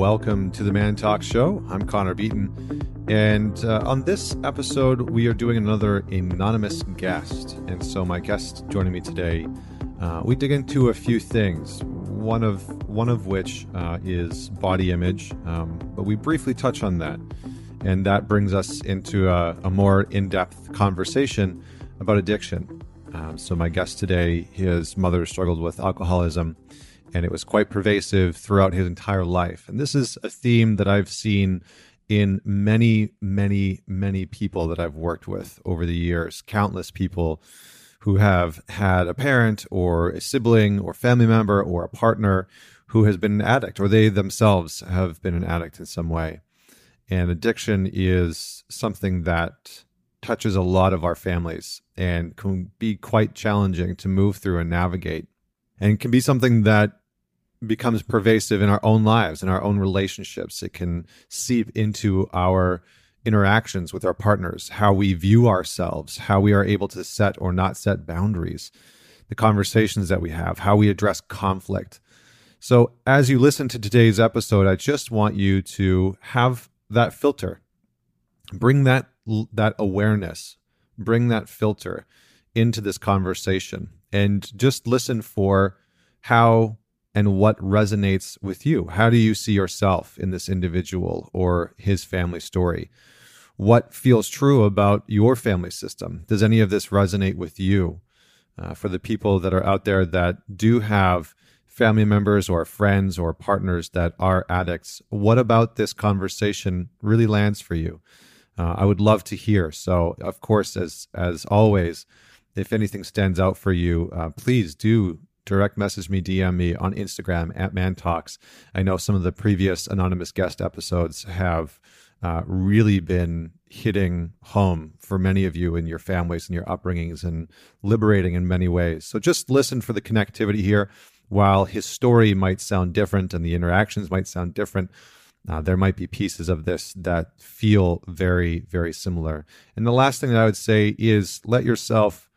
welcome to the Man Talk Show. I'm Connor Beaton, and uh, on this episode, we are doing another anonymous guest. And so, my guest joining me today, uh, we dig into a few things. One of one of which uh, is body image, um, but we briefly touch on that, and that brings us into a, a more in-depth conversation about addiction. Um, so, my guest today, his mother struggled with alcoholism and it was quite pervasive throughout his entire life. And this is a theme that I've seen in many, many, many people that I've worked with over the years, countless people who have had a parent or a sibling or family member or a partner who has been an addict or they themselves have been an addict in some way. And addiction is something that touches a lot of our families and can be quite challenging to move through and navigate and can be something that becomes pervasive in our own lives, in our own relationships. It can seep into our interactions with our partners, how we view ourselves, how we are able to set or not set boundaries, the conversations that we have, how we address conflict. So, as you listen to today's episode, I just want you to have that filter. Bring that that awareness, bring that filter into this conversation and just listen for how and what resonates with you. How do you see yourself in this individual or his family story? What feels true about your family system? Does any of this resonate with you? Uh, for the people that are out there that do have family members or friends or partners that are addicts, what about this conversation really lands for you? Uh, I would love to hear. So, of course, as as always, if anything stands out for you, uh, please do direct message me, DM me on Instagram at Man Talks. I know some of the previous anonymous guest episodes have uh, really been hitting home for many of you in your families and your upbringings and liberating in many ways. So just listen for the connectivity here. While his story might sound different and the interactions might sound different, uh, there might be pieces of this that feel very, very similar. And the last thing that I would say is let yourself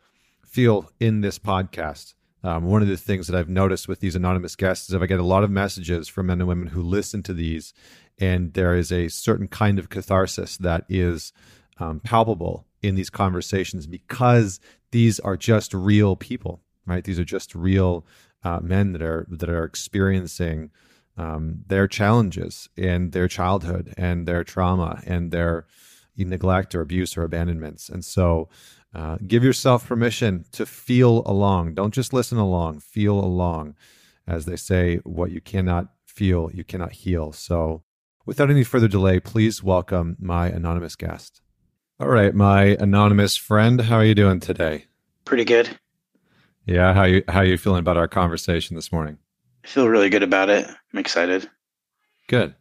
feel in this podcast. Um, one of the things that I've noticed with these anonymous guests is if I get a lot of messages from men and women who listen to these, and there is a certain kind of catharsis that is um, palpable in these conversations because these are just real people, right? These are just real uh, men that are that are experiencing um, their challenges in their childhood and their trauma and their neglect or abuse or abandonments, and so uh, give yourself permission to feel along. Don't just listen along, feel along. As they say, what you cannot feel, you cannot heal. So, without any further delay, please welcome my anonymous guest. All right, my anonymous friend, how are you doing today? Pretty good. Yeah, how you how are you feeling about our conversation this morning? I feel really good about it. I'm excited. Good.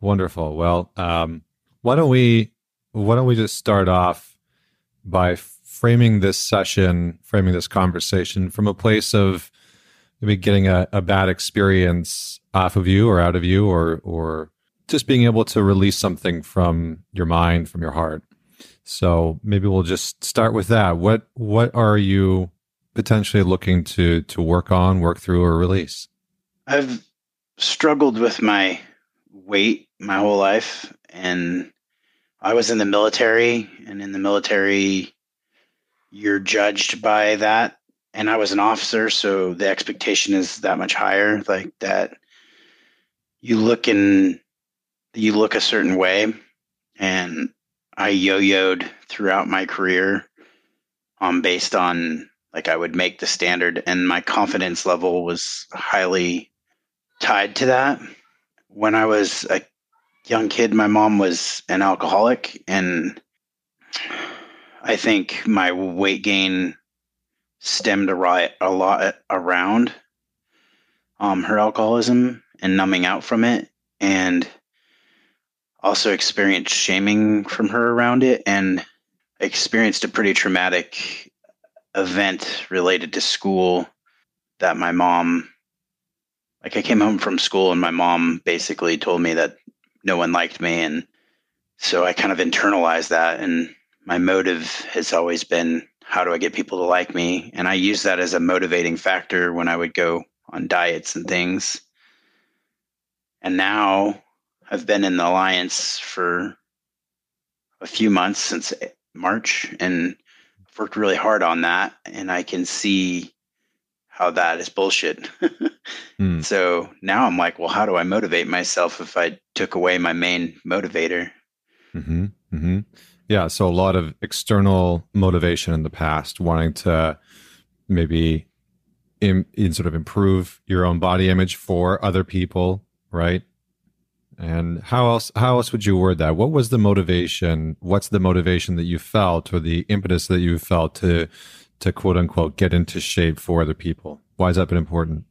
Wonderful. Well, um, why don't we why don't we just start off by framing this session, framing this conversation from a place of maybe getting a, a bad experience off of you or out of you or or just being able to release something from your mind, from your heart. So maybe we'll just start with that. What what are you potentially looking to to work on, work through, or release? I've struggled with my weight my whole life, and I was in the military, and in the military, you're judged by that. And I was an officer, so the expectation is that much higher. Like that, you look in, you look a certain way, and I yo-yoed throughout my career, um, based on like I would make the standard, and my confidence level was highly tied to that. When I was a young kid, my mom was an alcoholic, and I think my weight gain stemmed a, riot, a lot around um, her alcoholism and numbing out from it, and also experienced shaming from her around it, and experienced a pretty traumatic event related to school that my mom like I came home from school and my mom basically told me that no one liked me and so I kind of internalized that and my motive has always been how do I get people to like me? And I use that as a motivating factor when I would go on diets and things. And now I've been in the alliance for a few months since March and I've worked really hard on that and I can see how that is bullshit. mm. So now I'm like, well, how do I motivate myself if I took away my main motivator? Mm-hmm. Mm-hmm. Yeah. So a lot of external motivation in the past, wanting to maybe in, in sort of improve your own body image for other people, right? And how else how else would you word that? What was the motivation? What's the motivation that you felt or the impetus that you felt to to quote unquote get into shape for other people? Why has that been important?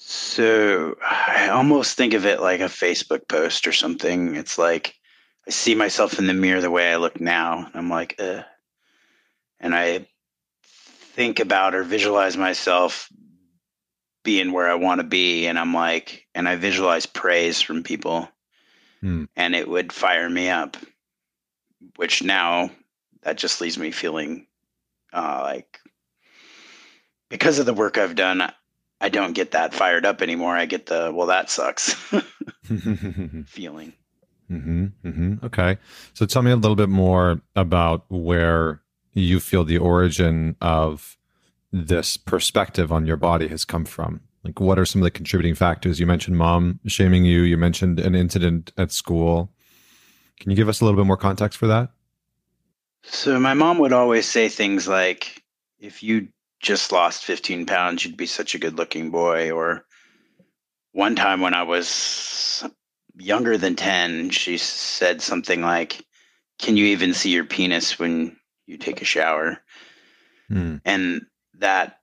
So I almost think of it like a Facebook post or something. It's like I see myself in the mirror the way I look now. And I'm like, uh, and I think about or visualize myself being where I want to be. And I'm like, and I visualize praise from people hmm. and it would fire me up, which now that just leaves me feeling uh, like because of the work I've done, I don't get that fired up anymore. I get the well, that sucks feeling. Mm-hmm, mm-hmm. Okay, so tell me a little bit more about where you feel the origin of this perspective on your body has come from. Like, what are some of the contributing factors? You mentioned mom shaming you. You mentioned an incident at school. Can you give us a little bit more context for that? So my mom would always say things like, if you just lost 15 pounds, you'd be such a good looking boy. Or one time when I was younger than 10, she said something like, Can you even see your penis when you take a shower? Hmm. And that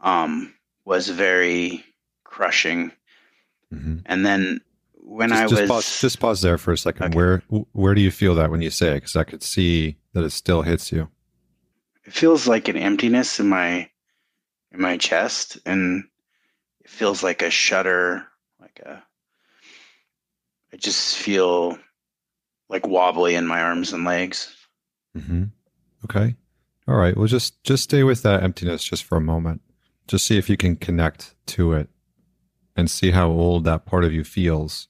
um, was very crushing. Mm-hmm. And then when just, I just was pause, just pause there for a second. Okay. Where where do you feel that when you say it? Because I could see that it still hits you. It feels like an emptiness in my in my chest, and it feels like a shudder, like a. I just feel like wobbly in my arms and legs. Mm-hmm. Okay. All right. Well, just just stay with that emptiness just for a moment. Just see if you can connect to it, and see how old that part of you feels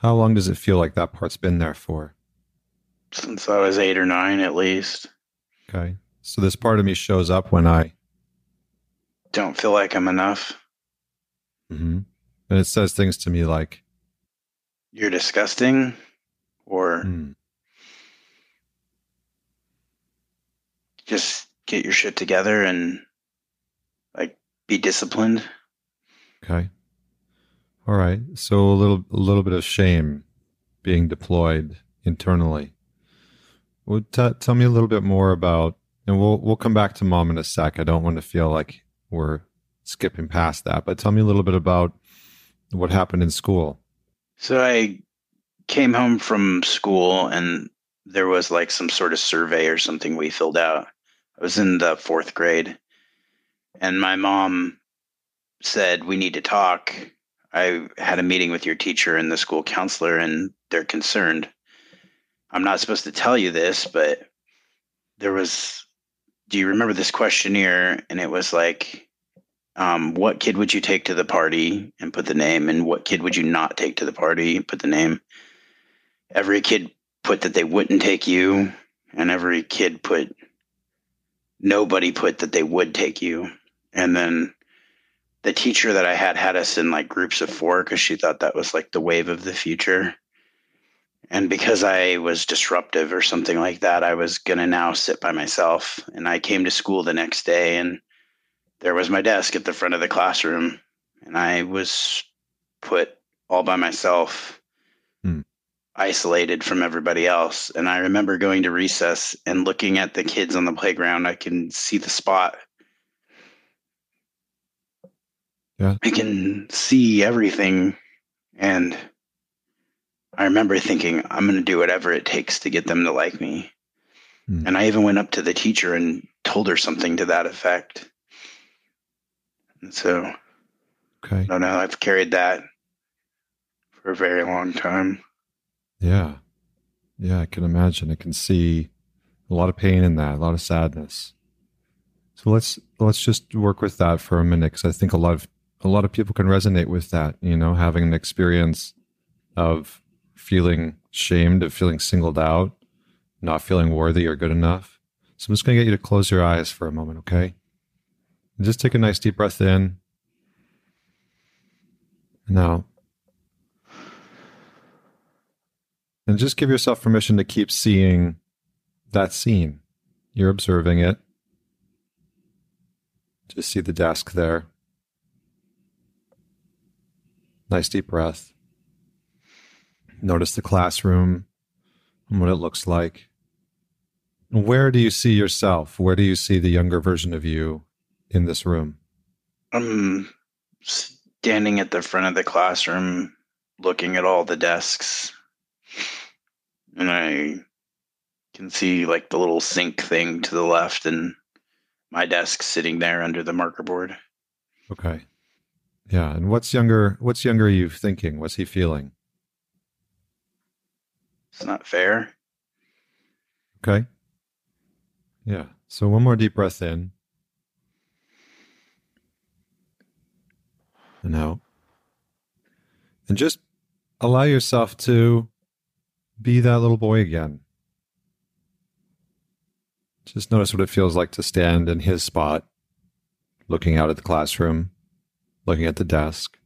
how long does it feel like that part's been there for? Since I was eight or nine, at least. Okay. So this part of me shows up when I don't feel like I'm enough. Mm-hmm. And it says things to me like, You're disgusting, or mm. just get your shit together and like be disciplined. Okay. All right. So a little a little bit of shame being deployed internally. Well, t- tell me a little bit more about, and we'll we'll come back to mom in a sec. I don't want to feel like we're skipping past that, but tell me a little bit about what happened in school. So I came home from school and there was like some sort of survey or something we filled out. I was in the fourth grade and my mom said, We need to talk. I had a meeting with your teacher and the school counselor, and they're concerned. I'm not supposed to tell you this, but there was. Do you remember this questionnaire? And it was like, um, what kid would you take to the party and put the name, and what kid would you not take to the party and put the name? Every kid put that they wouldn't take you, and every kid put nobody put that they would take you. And then the teacher that I had had us in like groups of four because she thought that was like the wave of the future. And because I was disruptive or something like that, I was going to now sit by myself. And I came to school the next day and there was my desk at the front of the classroom. And I was put all by myself, hmm. isolated from everybody else. And I remember going to recess and looking at the kids on the playground. I can see the spot Yeah. I can see everything. And I remember thinking, I'm going to do whatever it takes to get them to like me. Mm. And I even went up to the teacher and told her something to that effect. And so, okay. no, no, I've carried that for a very long time. Yeah. Yeah, I can imagine. I can see a lot of pain in that, a lot of sadness. So let's let's just work with that for a minute because I think a lot of a lot of people can resonate with that, you know, having an experience of feeling shamed, of feeling singled out, not feeling worthy or good enough. So I'm just going to get you to close your eyes for a moment, okay? And just take a nice deep breath in. Now, and just give yourself permission to keep seeing that scene. You're observing it. Just see the desk there. Nice deep breath. Notice the classroom and what it looks like. Where do you see yourself? Where do you see the younger version of you in this room? I'm standing at the front of the classroom looking at all the desks. And I can see like the little sink thing to the left and my desk sitting there under the marker board. Okay. Yeah, and what's younger what's younger you thinking? What's he feeling? It's not fair. Okay. Yeah. So one more deep breath in. And out. And just allow yourself to be that little boy again. Just notice what it feels like to stand in his spot, looking out at the classroom, looking at the desk.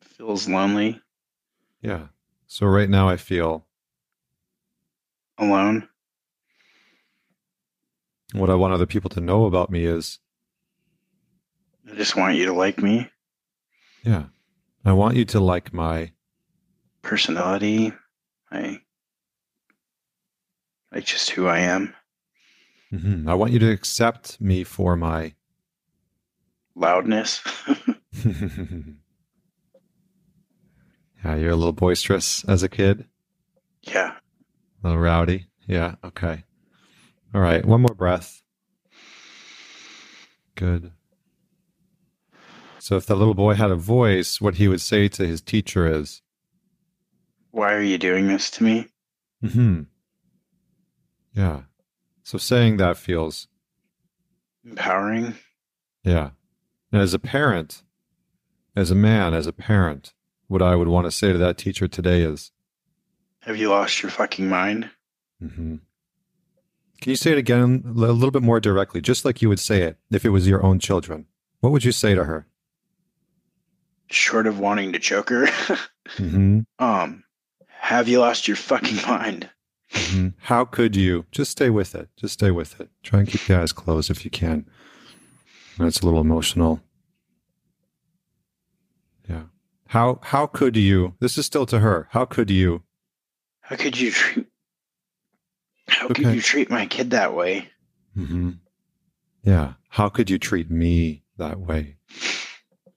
Feels lonely. Yeah. So right now I feel alone. What I want other people to know about me is I just want you to like me. Yeah. I want you to like my personality, my like just who I am. Mm-hmm. I want you to accept me for my loudness. yeah, you're a little boisterous as a kid. Yeah. A little rowdy. Yeah. Okay. All right. One more breath. Good. So, if the little boy had a voice, what he would say to his teacher is, Why are you doing this to me? Hmm. Yeah. So, saying that feels empowering. Yeah. And as a parent, as a man, as a parent, what I would want to say to that teacher today is, have you lost your fucking mind? Mm-hmm. Can you say it again a little bit more directly, just like you would say it if it was your own children? What would you say to her? Short of wanting to choke her, mm-hmm. um, have you lost your fucking mind? Mm-hmm. How could you? Just stay with it. Just stay with it. Try and keep your eyes closed if you can. It's a little emotional. Yeah. How how could you? This is still to her. How could you how could you treat? How okay. could you treat my kid that way? Mm-hmm. Yeah. How could you treat me that way?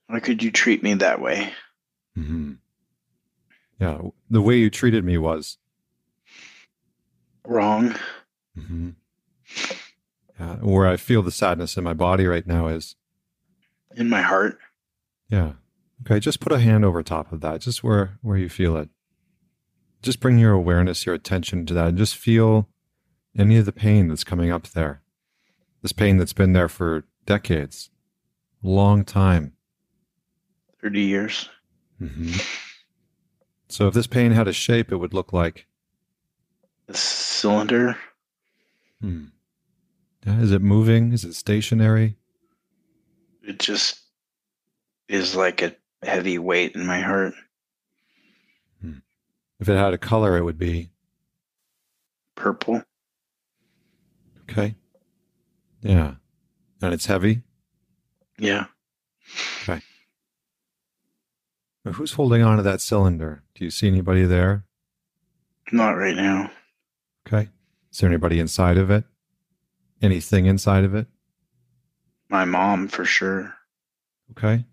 How could you treat me that way? Mm-hmm. Yeah. The way you treated me was wrong. Mm-hmm. Yeah. Where I feel the sadness in my body right now is in my heart. Yeah. Okay. Just put a hand over top of that, just where where you feel it just bring your awareness, your attention to that, and just feel any of the pain that's coming up there. This pain that's been there for decades, long time 30 years. Mm-hmm. So, if this pain had a shape, it would look like a cylinder. Hmm. Is it moving? Is it stationary? It just is like a heavy weight in my heart. If it had a color, it would be purple. Okay. Yeah. And it's heavy? Yeah. Okay. Now, who's holding on to that cylinder? Do you see anybody there? Not right now. Okay. Is there anybody inside of it? Anything inside of it? My mom, for sure. Okay.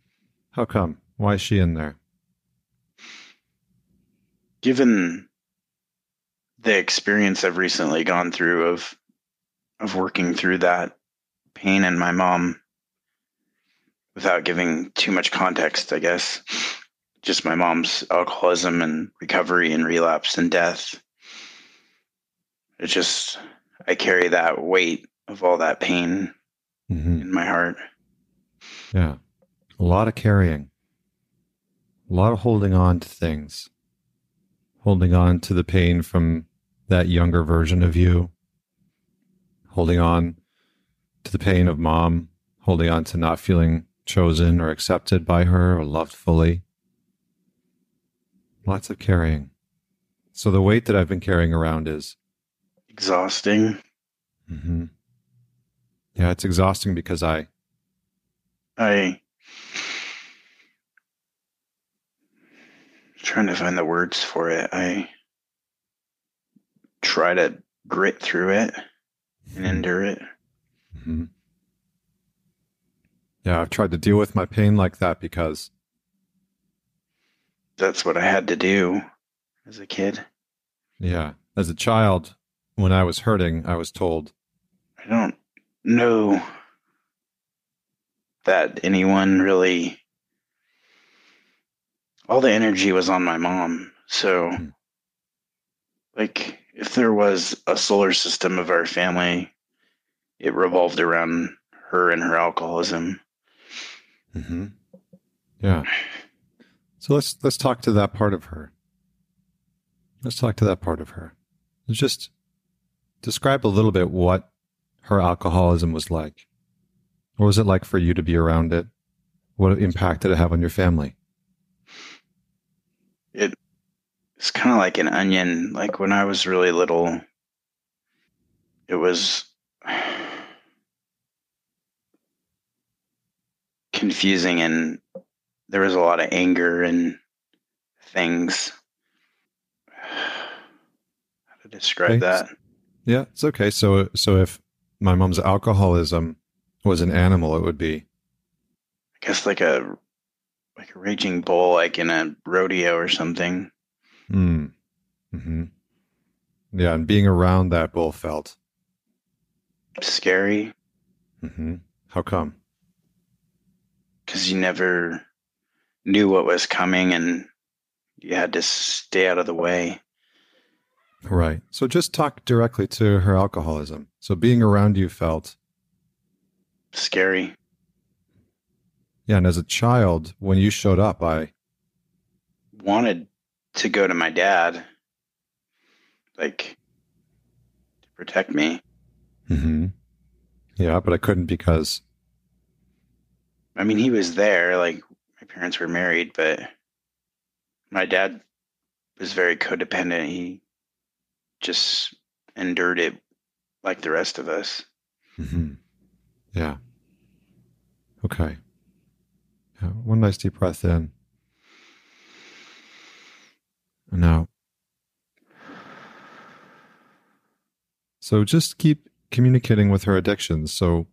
How come? Why is she in there? given the experience I've recently gone through of of working through that pain and my mom without giving too much context, I guess. Just my mom's alcoholism and recovery and relapse and death. It just I carry that weight of all that pain mm-hmm. in my heart. Yeah. A lot of carrying, a lot of holding on to things, holding on to the pain from that younger version of you, holding on to the pain of mom, holding on to not feeling chosen or accepted by her or loved fully. Lots of carrying. So the weight that I've been carrying around is Exhausting. hmm Yeah, it's exhausting because I I trying to find the words for it. I try to grit through it and endure it. Mhm. Yeah, I've tried to deal with my pain like that because That's what I had to do as a kid. yeah, as a child when I was hurting, I was told, I don't know that anyone really all the energy was on my mom. So Hmm. like if there was a solar system of our family, it revolved around her and her alcoholism. hmm Yeah. So let's let's talk to that part of her. Let's talk to that part of her. Just describe a little bit what her alcoholism was like. What was it like for you to be around it? What impact did it have on your family? It It's kind of like an onion. Like when I was really little, it was confusing and there was a lot of anger and things. How to describe Okay. that? Yeah, it's okay. So so if my mom's alcoholism was an animal, it would be I guess like a like a raging bull, like in a rodeo or something. mm. hmm Yeah, and being around that bull felt. Scary Mm-hmm. How come? because you never knew what was coming and you had to stay out of the way. Right. So just talk directly to her alcoholism. So being around you felt. Scary. Yeah, and as a child, when you showed up, I Wanted to go to my dad, like to protect me. Mm-hmm. Yeah, but I couldn't because I mean, he was there. Like parents were married, but my dad was very codependent. He just endured it like the rest of us. Mhm. Yeah. Okay. Yeah, one nice deep breath in. And now. So just keep communicating with her addictions. So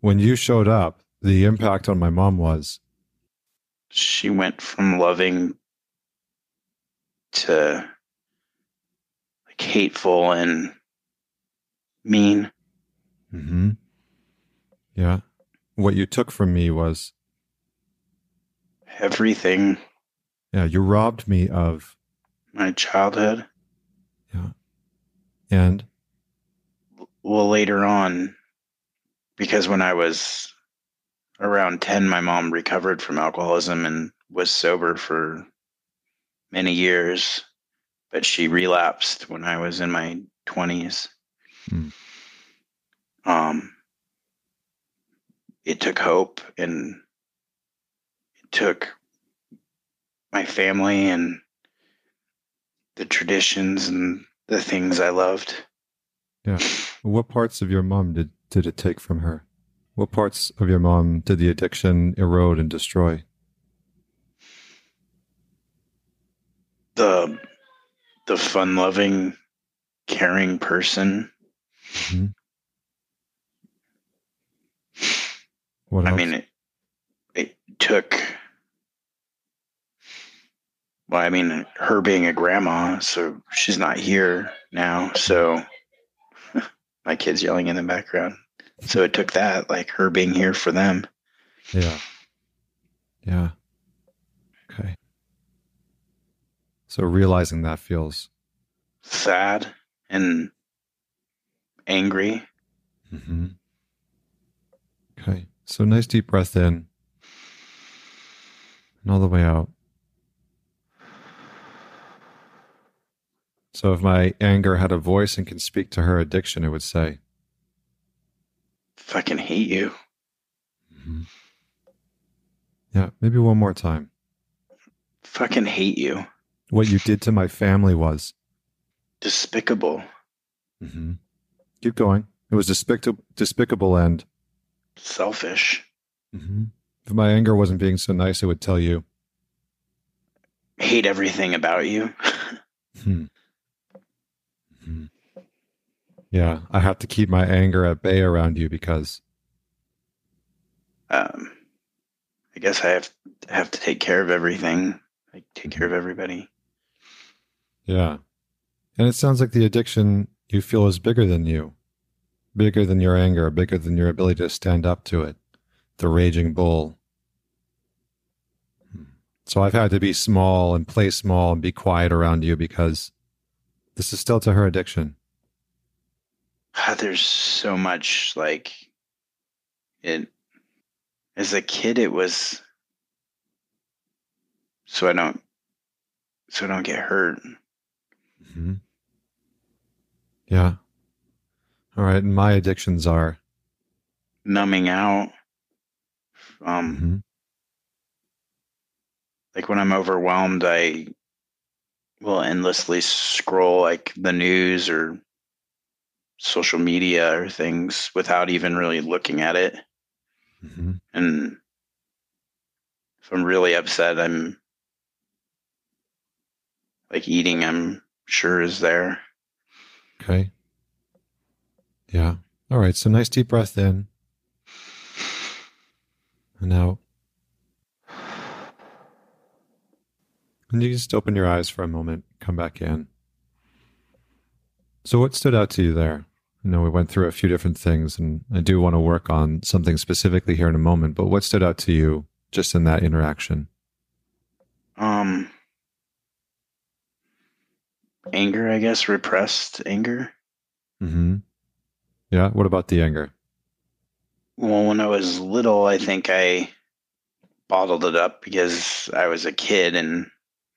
when you showed up, the impact on my mom was She went from loving to like hateful and mean. hmm Yeah. What you took from me was, Everything, yeah, you robbed me of, my childhood. Yeah. And Well, later on, because when I was around 10, my mom recovered from alcoholism and was sober for many years, but she relapsed when I was in my 20s. Hmm. Um, it took hope and it took my family and the traditions and the things I loved. Yeah. What parts of your mom did, did it take from her? What parts of your mom did the addiction erode and destroy? the the fun loving caring person Mhm. What i mean it, it took well i mean her being a grandma so she's not here now so my kids yelling in the background so it took that like her being here for them Yeah. Yeah. Okay. So realizing that feels. sad and angry Mm-hmm. Okay. So nice deep breath in and all the way out. So if my anger had a voice and can speak to her addiction, it would say, Fucking hate you. Mhm. Yeah, maybe one more time. Fucking hate you. What you did to my family was. Despicable. hmm Keep going. It was despicable, despicable and. Selfish. hmm If my anger wasn't being so nice, it would tell you. Hate everything about you. Hmm. Yeah, I have to keep my anger at bay around you because. um, I guess I have have to take care of everything. Like take care of everybody. Yeah. And it sounds like the addiction you feel is bigger than you, bigger than your anger, bigger than your ability to stand up to it. The raging bull. Hmm. So I've had to be small and play small and be quiet around you because this is still to her addiction. There's so much like it. As a kid, it was so I don't so I don't get hurt. hmm Yeah. All right. And my addictions are. Numbing out. Um, Mhm. like when I'm overwhelmed, I will endlessly scroll like the news or social media or things without even really looking at it. Mhm. And if I'm really upset, I'm like eating, I'm sure is there. Okay. Yeah. All right. So nice deep breath in. And out. And you just open your eyes for a moment, come back in. So, what stood out to you there? I know we went through a few different things, and I do want to work on something specifically here in a moment, but what stood out to you just in that interaction? Um, anger, I guess, repressed anger. hmm Yeah. What about the anger? Well, when I was little, I think I bottled it up because I was a kid and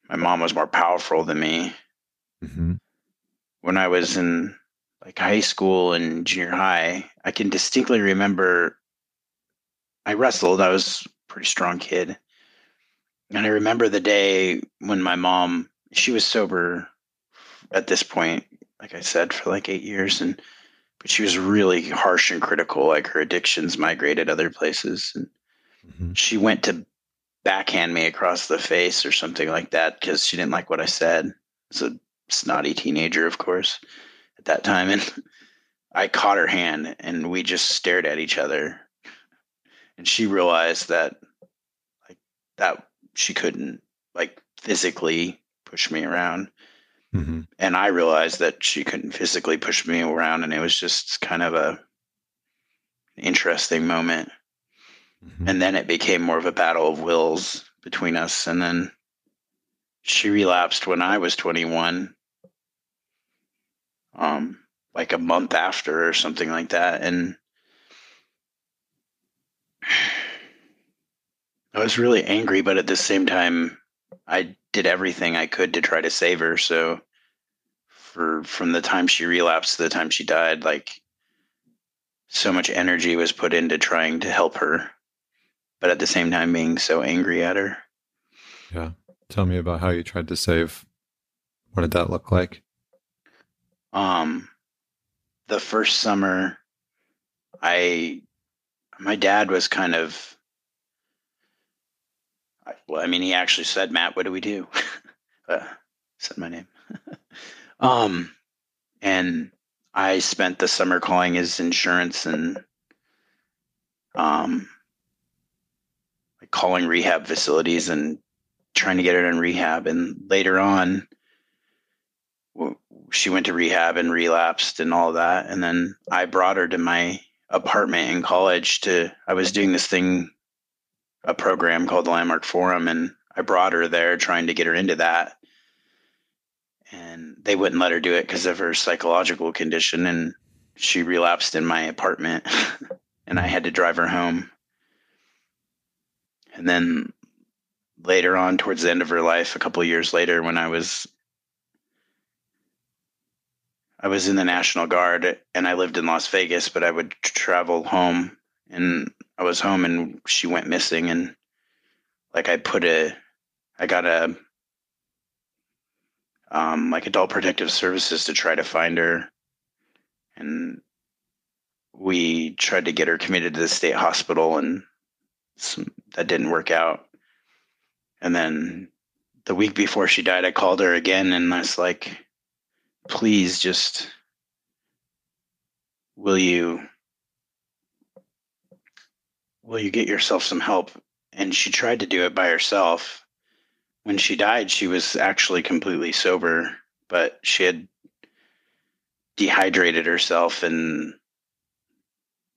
my mom was more powerful than me. Mm-hmm. When I was in like high school and junior high, I can distinctly remember I wrestled. I was a pretty strong kid. And I remember the day when my mom, she was sober at this point, like I said, for like eight years. And, but she was really harsh and critical. Like her addictions migrated other places. And hmm she went to backhand me across the face or something like that because she didn't like what I said. It's a snotty teenager, of course, at that time. And I caught her hand and we just stared at each other. And she realized that like that she couldn't like physically push me around. hmm And I realized that she couldn't physically push me around and it was just kind of a interesting moment hmm and then it became more of a battle of wills between us and then she relapsed when i was 21 um like a month after or something like that and i was really angry but at the same time i did everything i could to try to save her so for from the time she relapsed to the time she died like so much energy was put into trying to help her but at the same time being so angry at her. Yeah. Tell me about how you tried to save. What did that look like? Um, the first summer, I, my dad was kind of, well, I mean, he actually said, Matt, what do we do? uh, said my name. um, and I spent the summer calling his insurance and, um, like calling rehab facilities and trying to get her in rehab. And later on, she went to rehab and relapsed and all that. And then I brought her to my apartment in college to, I was doing this thing, a program called the Landmark Forum, and I brought her there trying to get her into that. And they wouldn't let her do it because of her psychological condition. And she relapsed in my apartment and I had to drive her home. And then later on, towards the end of her life, a couple years later, when I was I was in the National Guard and I lived in Las Vegas, but I would travel home and I was home and she went missing and like I put a I got a um like adult protective services to try to find her and we tried to get her committed to the state hospital and some, that didn't work out. And then the week before she died I called her again and I was like please just will you will you get yourself some help? And she tried to do it by herself. When she died she was actually completely sober but she had dehydrated herself and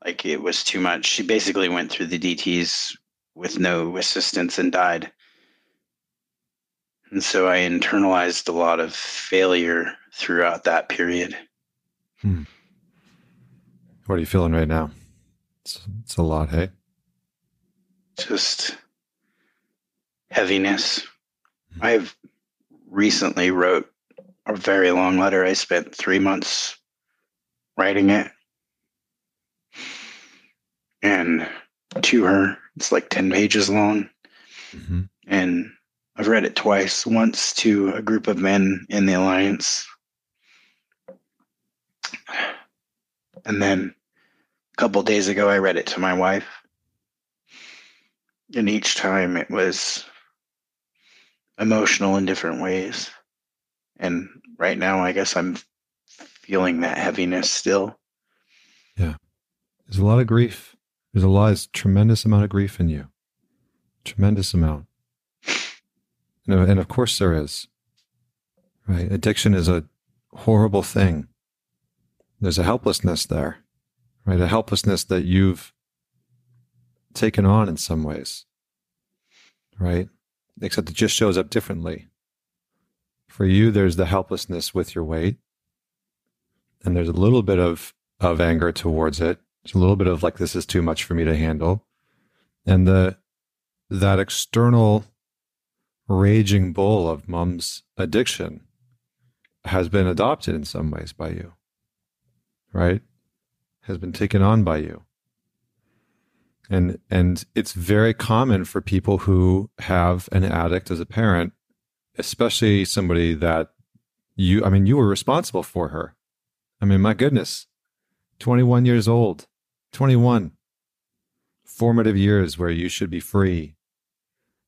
like it was too much. She basically went through the dts with no assistance and died and so I internalized a lot of failure throughout that period. Hmm. What are you feeling right now? It's, it's a lot, hey? Just heaviness. I've recently wrote a very long letter. I spent three months writing it. And to her, it's like 10 pages long. Mm-hmm. And I've read it twice. Once to a group of men in the Alliance. And then a couple days ago, I read it to my wife. And each time it was emotional in different ways. And right now, I guess I'm feeling that heaviness still. Yeah. There's a lot of grief. There's a lot, there's a tremendous amount of grief in you. Tremendous amount. And, and of course there is. Right? Addiction is a horrible thing. There's a helplessness there, right? A helplessness that you've taken on in some ways, right? Except it just shows up differently. For you, there's the helplessness with your weight, and there's a little bit of of anger towards it. There's a little bit of like this is too much for me to handle, and the that external raging bull of mom's addiction has been adopted in some ways by you, right? Has been taken on by you. And, and it's very common for people who have an addict as a parent, especially somebody that you, I mean, you were responsible for her. I mean, my goodness, 21 years old, 21 formative years where you should be free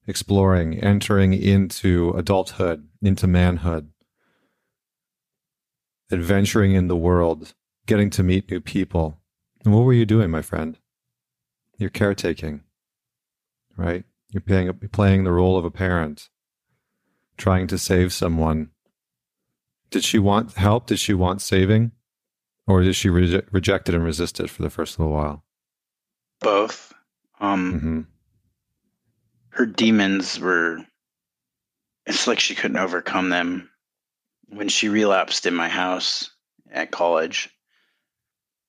exploring, entering into adulthood, into manhood, adventuring in the world, getting to meet new people. And what were you doing, my friend? You're caretaking, right? You're playing, playing the role of a parent, trying to save someone. Did she want help? Did she want saving? Or did she re- reject it and resist it for the first little while? Both. Um, mm-hmm her demons were it's like she couldn't overcome them when she relapsed in my house at college.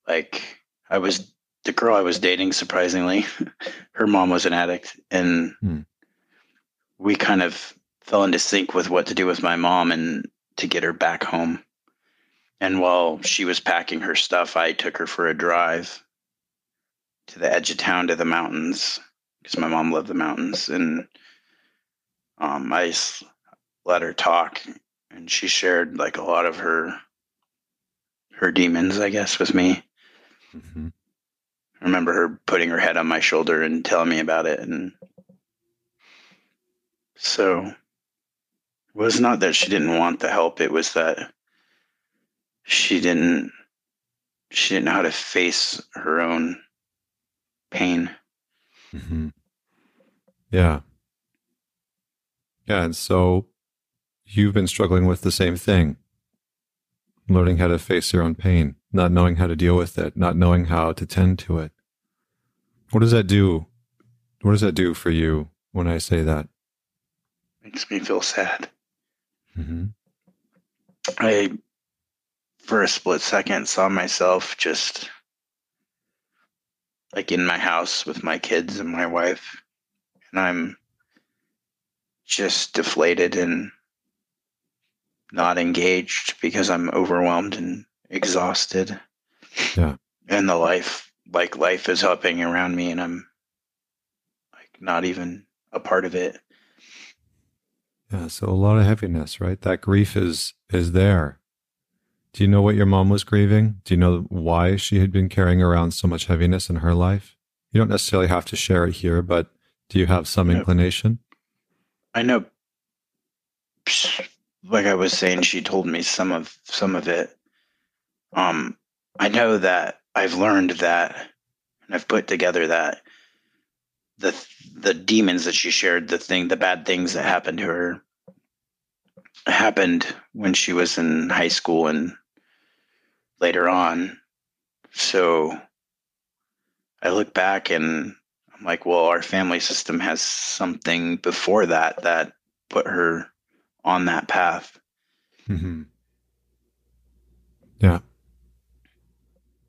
Like i was the girl i was dating surprisingly her mom was an addict and hmm. we kind of fell into sync with what to do with my mom and to get her back home. And while she was packing her stuff i took her for a drive to the edge of town to the mountains because my mom loved the mountains, and um, I let her talk, and she shared like a lot of her her demons, I guess, with me. Mm-hmm. I remember her putting her head on my shoulder and telling me about it, and so it was not that she didn't want the help; it was that she didn't she didn't know how to face her own pain. Mm-hmm. Yeah. Yeah. And so you've been struggling with the same thing learning how to face your own pain, not knowing how to deal with it, not knowing how to tend to it. What does that do? What does that do for you when I say that? Makes me feel sad. Mm-hmm. I, for a split second, saw myself just like in my house with my kids and my wife and I'm just deflated and not engaged because I'm overwhelmed and exhausted. Yeah. And the life, like life is hopping around me and I'm like not even a part of it. Yeah, so a lot of heaviness, right? That grief is is there. Do you know what your mom was grieving? Do you know why she had been carrying around so much heaviness in her life? You don't necessarily have to share it here, but do you have some inclination? I know like I was saying she told me some of some of it. Um I know that I've learned that and I've put together that the the demons that she shared, the thing, the bad things that happened to her, happened when she was in high school and later on. So I look back and I'm like, well, our family system has something before that that put her on that path. Mm-hmm. Yeah.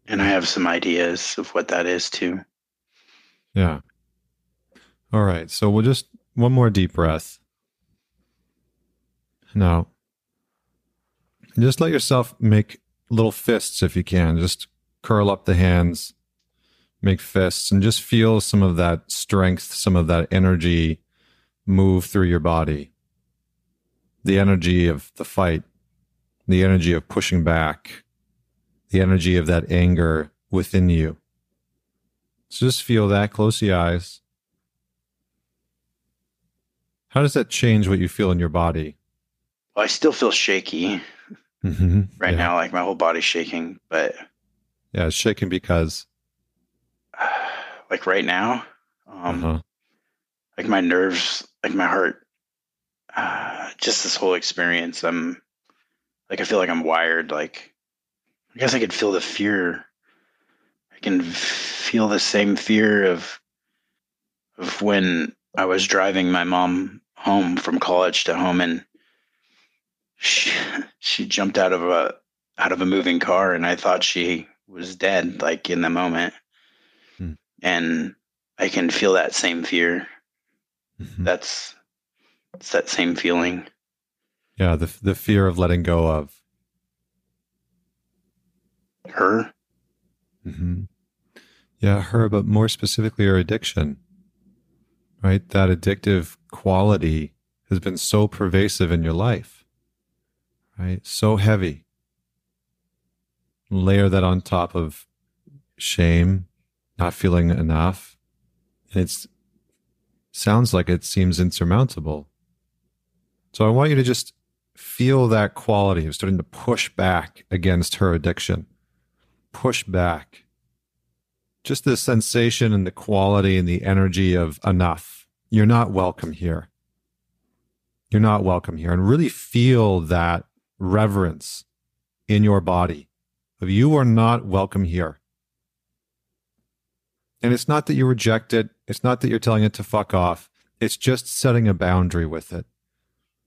And I have some ideas of what that is too. Yeah. All right. So we'll just one more deep breath. Now, just let yourself make little fists if you can. Just curl up the hands, make fists, and just feel some of that strength, some of that energy move through your body. The energy of the fight, the energy of pushing back, the energy of that anger within you. So just feel that. Close the eyes. How does that change what you feel in your body? Well, I still feel shaky mm-hmm. right yeah. now, like my whole body's shaking, but yeah, it's shaking because like right now, um, uh-huh. like my nerves, like my heart, uh, just this whole experience, I'm like I feel like I'm wired. Like I guess I could feel the fear. I can feel the same fear of of when I was driving my mom home from college to home, and she she jumped out of a out of a moving car, and I thought she was dead, like in the moment. And I can feel that same fear. Mm-hmm. That's it's that same feeling. Yeah, the the fear of letting go of her. Mm-hmm. Yeah, her, but more specifically, her addiction right? That addictive quality has been so pervasive in your life, right? So heavy. Layer that on top of shame, not feeling enough. And it sounds like it seems insurmountable. So I want you to just feel that quality of starting to push back against her addiction. Push back just the sensation and the quality and the energy of enough. You're not welcome here. You're not welcome here. And really feel that reverence in your body of you are not welcome here. And it's not that you reject it. It's not that you're telling it to fuck off. It's just setting a boundary with it.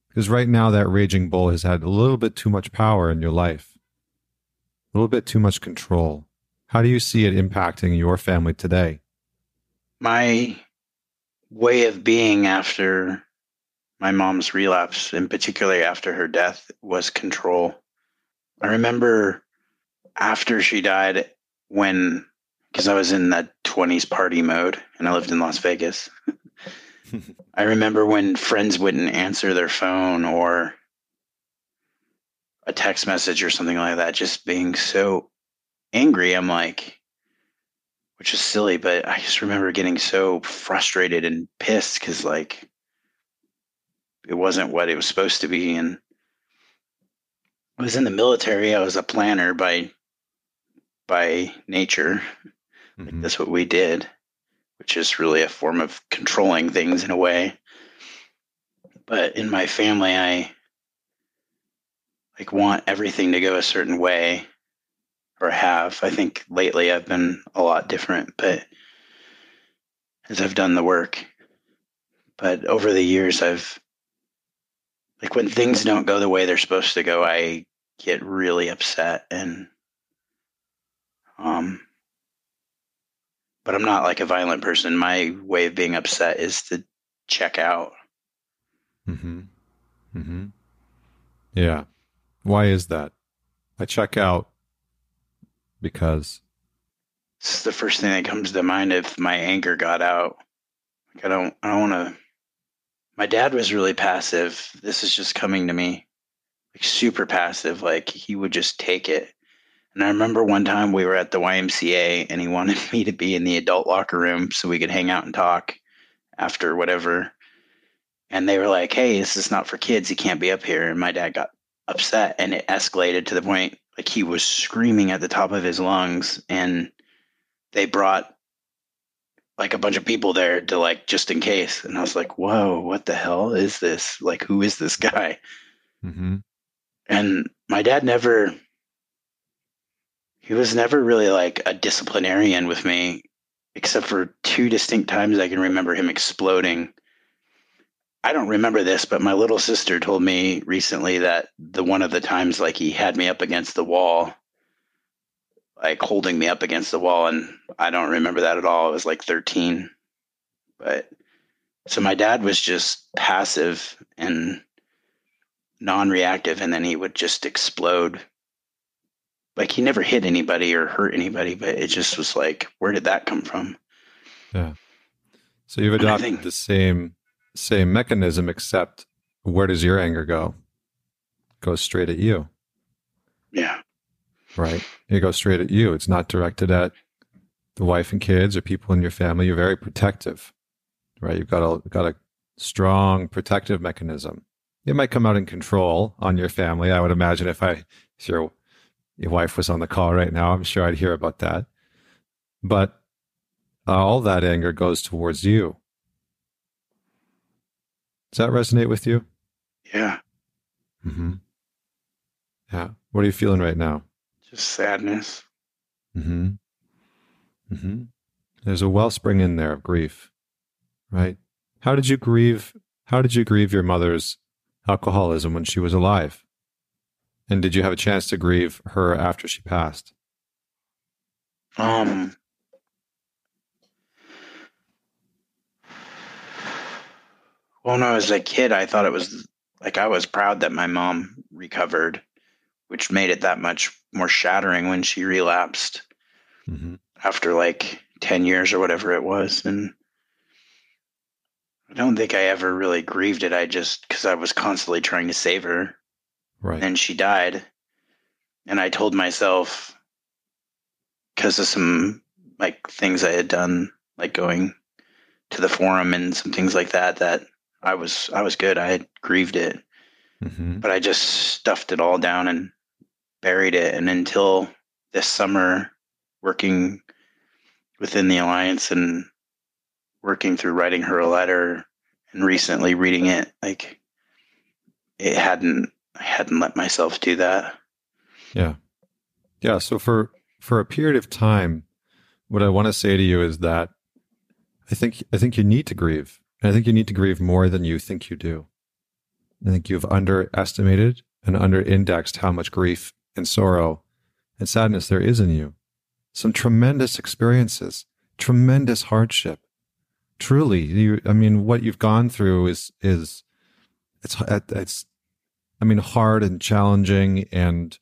Because right now, that raging bull has had a little bit too much power in your life, a little bit too much control. How do you see it impacting your family today? My way of being after my mom's relapse, and particularly after her death, was control. I remember after she died, when, because I was in that 20s party mode and I lived in Las Vegas. I remember when friends wouldn't answer their phone or a text message or something like that, just being so angry. I'm like, which is silly, but I just remember getting so frustrated and pissed because like it wasn't what it was supposed to be. And I was in the military. I was a planner by by nature. Mm-hmm. Like that's what we did, which is really a form of controlling things in a way. But in my family, I like want everything to go a certain way or have. I think lately I've been a lot different, but as I've done the work. But over the years, I've like when things don't go the way they're supposed to go, I get really upset and um but I'm not like a violent person. My way of being upset is to check out. Mm-hmm. Mm-hmm. Yeah. Why is that? I check out because it's the first thing that comes to mind if my anger got out. Like I don't I don't want to my dad was really passive. This is just coming to me. Like super passive, like he would just take it. And I remember one time we were at the YMCA and he wanted me to be in the adult locker room so we could hang out and talk after whatever. And they were like, hey, this is not for kids. He can't be up here. And my dad got upset and it escalated to the point like he was screaming at the top of his lungs. And they brought like a bunch of people there to like just in case. And I was like, whoa, what the hell is this? Like, who is this guy? mm-hmm. And my dad never he was never really like a disciplinarian with me, except for two distinct times I can remember him exploding. I don't remember this, but my little sister told me recently that the one of the times like he had me up against the wall, like holding me up against the wall, and I don't remember that at all. I was like 13. But so my dad was just passive and non reactive, and then he would just explode like he never hit anybody or hurt anybody, but it just was like, where did that come from? Yeah. So you've adopted think, the same same mechanism, except where does your anger go? It goes straight at you. Yeah. Right. It goes straight at you. It's not directed at the wife and kids or people in your family. You're very protective. Right. You've got a got a strong protective mechanism. It might come out in control on your family. I would imagine if I if your your wife was on the call right now, I'm sure I'd hear about that. But uh, all that anger goes towards you. Does that resonate with you? Yeah. Mm-hmm. Yeah. What are you feeling right now? Just sadness. Mm-hmm. Mm-hmm. There's a wellspring in there of grief, right? How did you grieve? How did you grieve your mother's alcoholism when she was alive? And did you have a chance to grieve her after she passed? Um, well, when I was a kid, I thought it was like I was proud that my mom recovered, which made it that much more shattering when she relapsed mm-hmm. after like 10 years or whatever it was. And I don't think I ever really grieved it. I just, because I was constantly trying to save her. Right. And she died. And I told myself, because of some like things I had done, like going to the forum and some things like that, that I was I was good. I had grieved it, mm-hmm. but I just stuffed it all down and buried it. And until this summer, working within the alliance and working through writing her a letter and recently reading it, like it hadn't I hadn't let myself do that. Yeah. Yeah. So for for a period of time, what I want to say to you is that I think I think you need to grieve. And I think you need to grieve more than you think you do. I think you've underestimated and under-indexed how much grief and sorrow and sadness there is in you. Some tremendous experiences, tremendous hardship. Truly, you I mean what you've gone through is is it's it's I mean, hard and challenging, and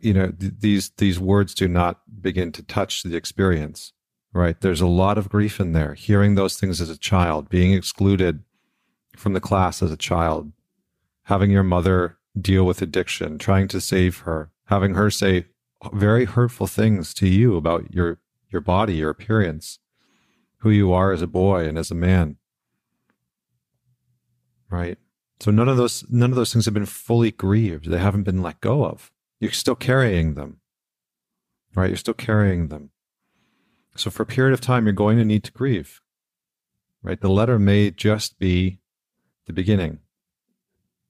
you know these these words do not begin to touch the experience. Right? There's a lot of grief in there. Hearing those things as a child, being excluded from the class as a child, having your mother deal with addiction, trying to save her, having her say very hurtful things to you about your your body, your appearance, who you are as a boy and as a man. Right? So none of those none of those things have been fully grieved. They haven't been let go of. You're still carrying them. Right? You're still carrying them. So for a period of time you're going to need to grieve. Right? The letter may just be the beginning.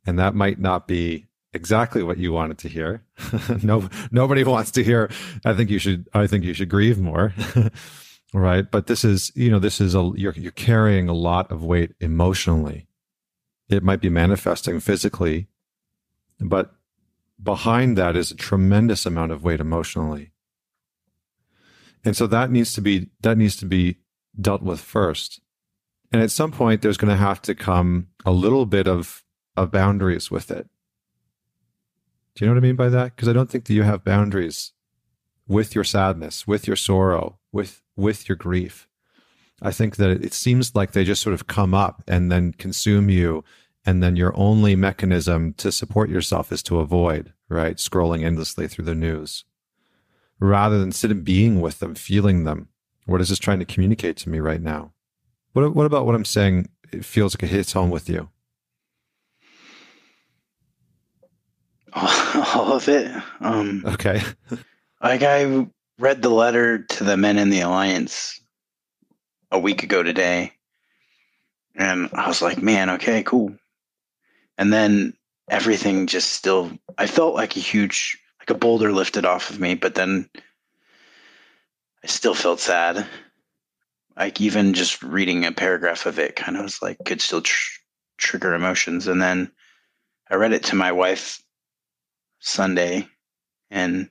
And that might not be exactly what you wanted to hear. no nobody wants to hear I think you should I think you should grieve more. right? But this is, you know, this is a you're you're carrying a lot of weight emotionally it might be manifesting physically, but behind that is a tremendous amount of weight emotionally. And so that needs to be that needs to be dealt with first. And at some point, there's going to have to come a little bit of, of boundaries with it. Do you know what I mean by that? Because I don't think that you have boundaries with your sadness, with your sorrow, with with your grief. I think that it seems like they just sort of come up and then consume you, and then your only mechanism to support yourself is to avoid, right? Scrolling endlessly through the news. Rather than sitting being with them, feeling them. What is this trying to communicate to me right now? What what about what I'm saying? It feels like it hits home with you. All of it. Um, okay. like I read the letter to the men in the alliance a week ago today, and I was like, man, okay, cool. And then everything just still, I felt like a huge, like a boulder lifted off of me, but then I still felt sad. Like even just reading a paragraph of it kind of was like could still tr- trigger emotions. And then I read it to my wife Sunday, and it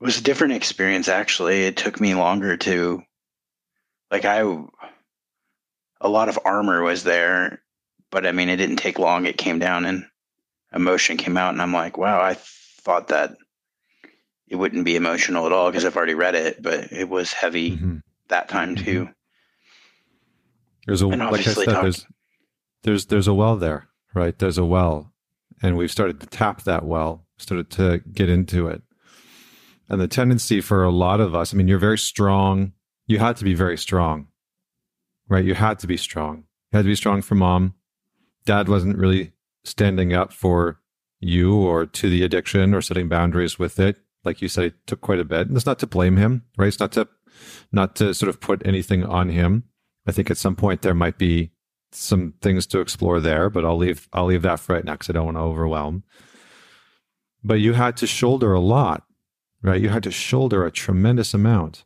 was a different experience. Actually, it took me longer to, like, I, a lot of armor was there, but I mean, it didn't take long. It came down and emotion came out, and I'm like, wow, I thought that it wouldn't be emotional at all because I've already read it, but it was heavy mm-hmm. that time mm-hmm. too. There's a like I said, there's there's there's a well there, right? There's a well, and we've started to tap that well started to get into it. And the tendency for a lot of us, I mean, you're very strong. You had to be very strong, right? You had to be strong. You had to be strong for mom. Dad wasn't really standing up for you or to the addiction or setting boundaries with it. Like you said, it took quite a bit. And it's not to blame him, right? It's not to, not to sort of put anything on him. I think at some point there might be some things to explore there, but I'll leave, I'll leave that for right now because I don't want to overwhelm but you had to shoulder a lot, right? You had to shoulder a tremendous amount.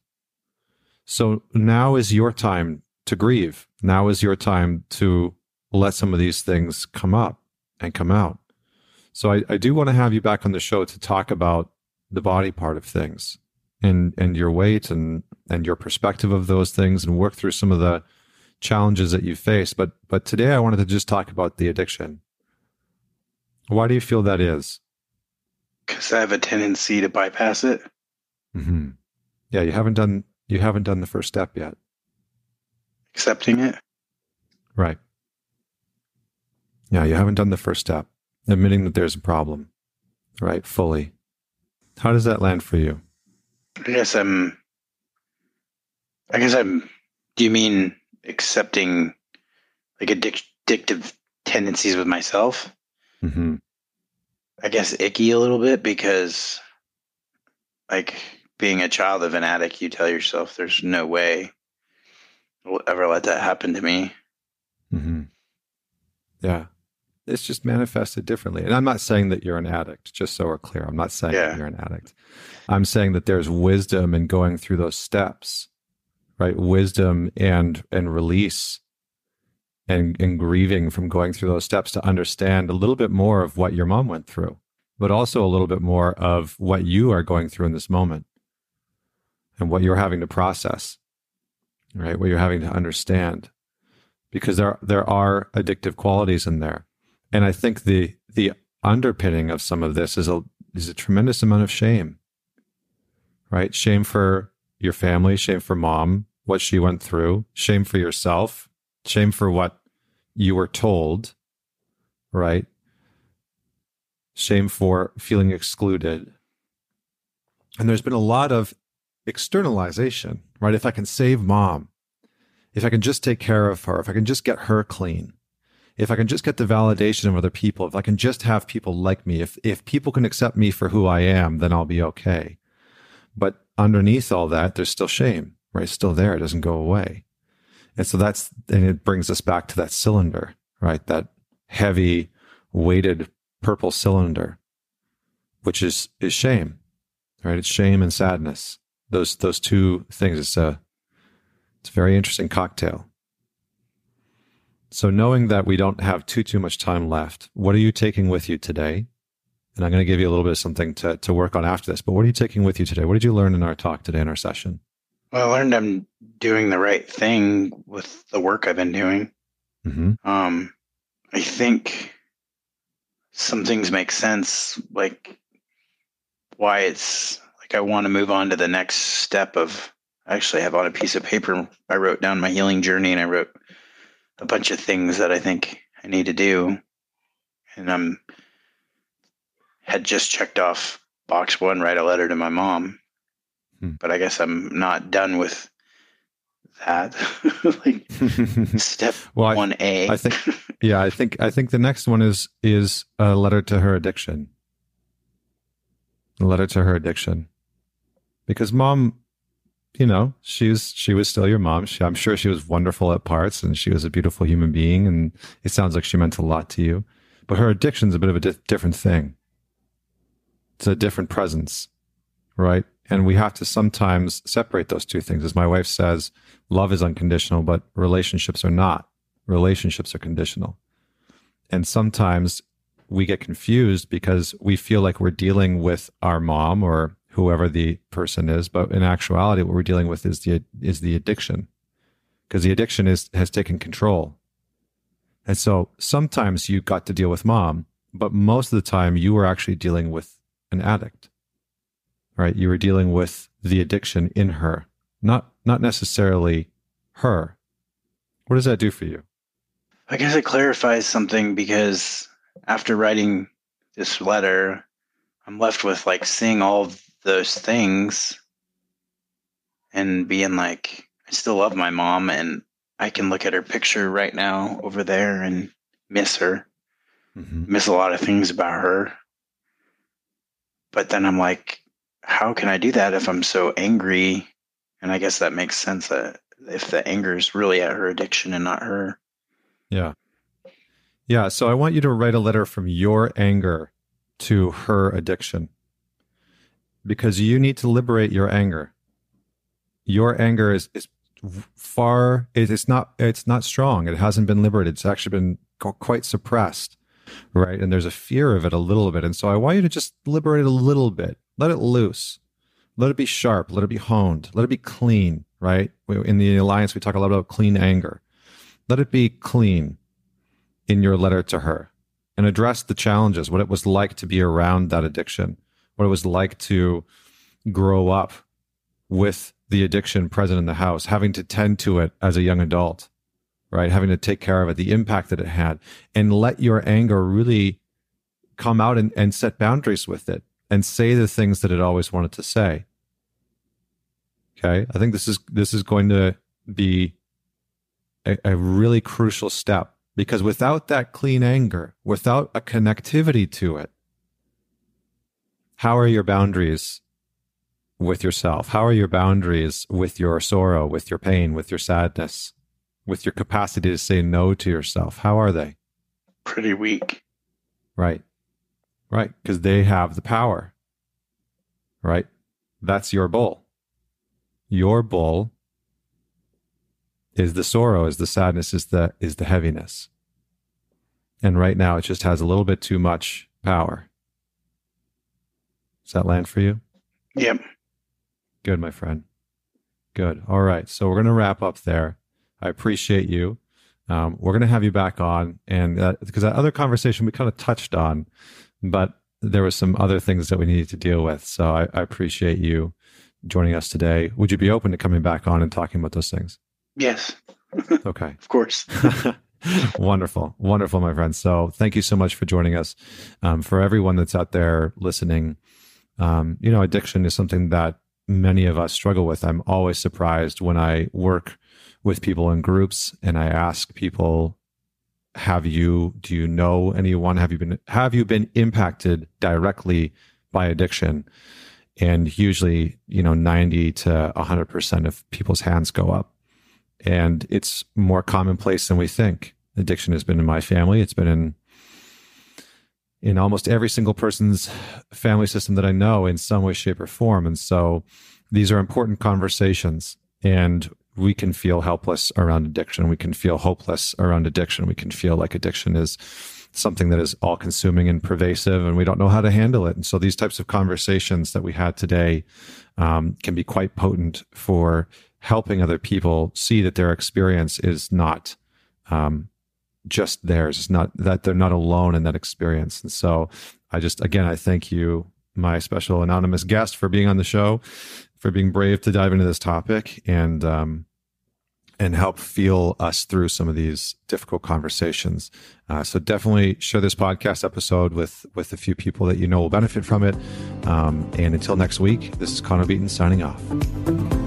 So now is your time to grieve. Now is your time to let some of these things come up and come out. So I, I do want to have you back on the show to talk about the body part of things and and your weight and and your perspective of those things and work through some of the challenges that you face. But but today I wanted to just talk about the addiction. Why do you feel that is? because I have a tendency to bypass it. Mm-hmm. Yeah, you haven't done you haven't done the first step yet. Accepting it. Right. Yeah, you haven't done the first step, admitting that there's a problem. Right, fully. How does that land for you? I guess I'm. I guess I'm. Do you mean accepting like addic- addictive tendencies with myself? Mm-hmm. I guess icky a little bit because like being a child of an addict, you tell yourself there's no way we'll ever let that happen to me. Mm-hmm. Yeah. It's just manifested differently. And I'm not saying that you're an addict, just so we're clear. I'm not saying yeah. that you're an addict. I'm saying that there's wisdom in going through those steps, right? Wisdom and and release and, and grieving from going through those steps to understand a little bit more of what your mom went through, but also a little bit more of what you are going through in this moment and what you're having to process, right? What you're having to understand, because there there are addictive qualities in there, and I think the the underpinning of some of this is a is a tremendous amount of shame, right? Shame for your family, shame for mom, what she went through, shame for yourself, shame for what you were told, right? Shame for feeling excluded. And there's been a lot of externalization, right? If I can save mom, if I can just take care of her, if I can just get her clean, if I can just get the validation of other people, if I can just have people like me, if if people can accept me for who I am, then I'll be okay. But underneath all that, there's still shame, right? It's still there. It doesn't go away. And so that's, and it brings us back to that cylinder, right? That heavy, weighted purple cylinder, which is, is shame, right? It's shame and sadness. Those, those two things. It's a, it's a very interesting cocktail. So knowing that we don't have too, too much time left, what are you taking with you today? And I'm going to give you a little bit of something to, to work on after this, but what are you taking with you today? What did you learn in our talk today in our session? Well, I learned I'm doing the right thing with the work I've been doing. Mm-hmm. Um, I think some things make sense, like why it's like I want to move on to the next step of. I actually have on a piece of paper. I wrote down my healing journey, and I wrote a bunch of things that I think I need to do, and I'm had just checked off box one, write a letter to my mom, Hmm. but I guess I'm not done with that. like step well, one A. I think yeah, I think I think the next one is is a letter to her addiction. A letter to her addiction, because mom, you know, she's she was still your mom. She, I'm sure she was wonderful at parts, and she was a beautiful human being, and it sounds like she meant a lot to you. But her addiction's a bit of a di- different thing. It's a different presence, right? And we have to sometimes separate those two things. As my wife says, love is unconditional, but relationships are not relationships are conditional. And sometimes we get confused because we feel like we're dealing with our mom or whoever the person is, but in actuality, what we're dealing with is the is the addiction, because the addiction is has taken control. And so sometimes you got to deal with mom, but most of the time you were actually dealing with an addict, right? You were dealing with the addiction in her, not not necessarily her. What does that do for you? I guess it clarifies something because after writing this letter, I'm left with like seeing all those things and being like, I still love my mom and I can look at her picture right now over there and miss her, Mm-hmm. miss a lot of things about her. But then I'm like, how can I do that if I'm so angry? And I guess that makes sense that if the anger is really at her addiction and not her. Yeah. Yeah. So I want you to write a letter from your anger to her addiction because you need to liberate your anger. Your anger is, is far, it is not, it's not strong. It hasn't been liberated. It's actually been quite suppressed. Right. And there's a fear of it a little bit. And so I want you to just liberate it a little bit. Let it loose. Let it be sharp. Let it be honed. Let it be clean. Right. In the alliance, we talk a lot about clean anger. Let it be clean in your letter to her and address the challenges, what it was like to be around that addiction, what it was like to grow up with the addiction present in the house, having to tend to it as a young adult, right? Having to take care of it, the impact that it had, and let your anger really come out and, and set boundaries with it and say the things that it always wanted to say. Okay. I think this is this is going to be a, a really crucial step because without that clean anger, without a connectivity to it, how are your boundaries with yourself? How are your boundaries with your sorrow, with your pain, with your sadness, with your capacity to say no to yourself? How are they? Pretty weak. Right. Right. Because they have the power. Right. That's your bull. Your bull is the sorrow, is the sadness, is the is the heaviness. And right now it just has a little bit too much power. Does that land for you? Yep. Good, my friend. Good. All right. So we're going to wrap up there. I appreciate you. Um, we're going to have you back on, and because that other conversation we kind of touched on, but there was some other things that we needed to deal with. So I, I appreciate you joining us today. Would you be open to coming back on and talking about those things? Yes, Okay. of course. wonderful wonderful my friend so thank you so much for joining us um, for everyone that's out there listening um, you know addiction is something that many of us struggle with i'm always surprised when i work with people in groups and i ask people have you do you know anyone have you been have you been impacted directly by addiction and usually you know 90 to 100% of people's hands go up and it's more commonplace than we think. Addiction has been in my family. It's been in in almost every single person's family system that I know in some way, shape, or form. And so these are important conversations. And we can feel helpless around addiction. We can feel hopeless around addiction. We can feel like addiction is something that is all consuming and pervasive, and we don't know how to handle it. And so these types of conversations that we had today um, can be quite potent for helping other people see that their experience is not um, just theirs. It's not that they're not alone in that experience. And so I just, again, I thank you, my special anonymous guest, for being on the show, for being brave to dive into this topic and, um, and help feel us through some of these difficult conversations. Uh, so definitely share this podcast episode with with a few people that you know will benefit from it. Um, and until next week, this is Connor Beaton signing off.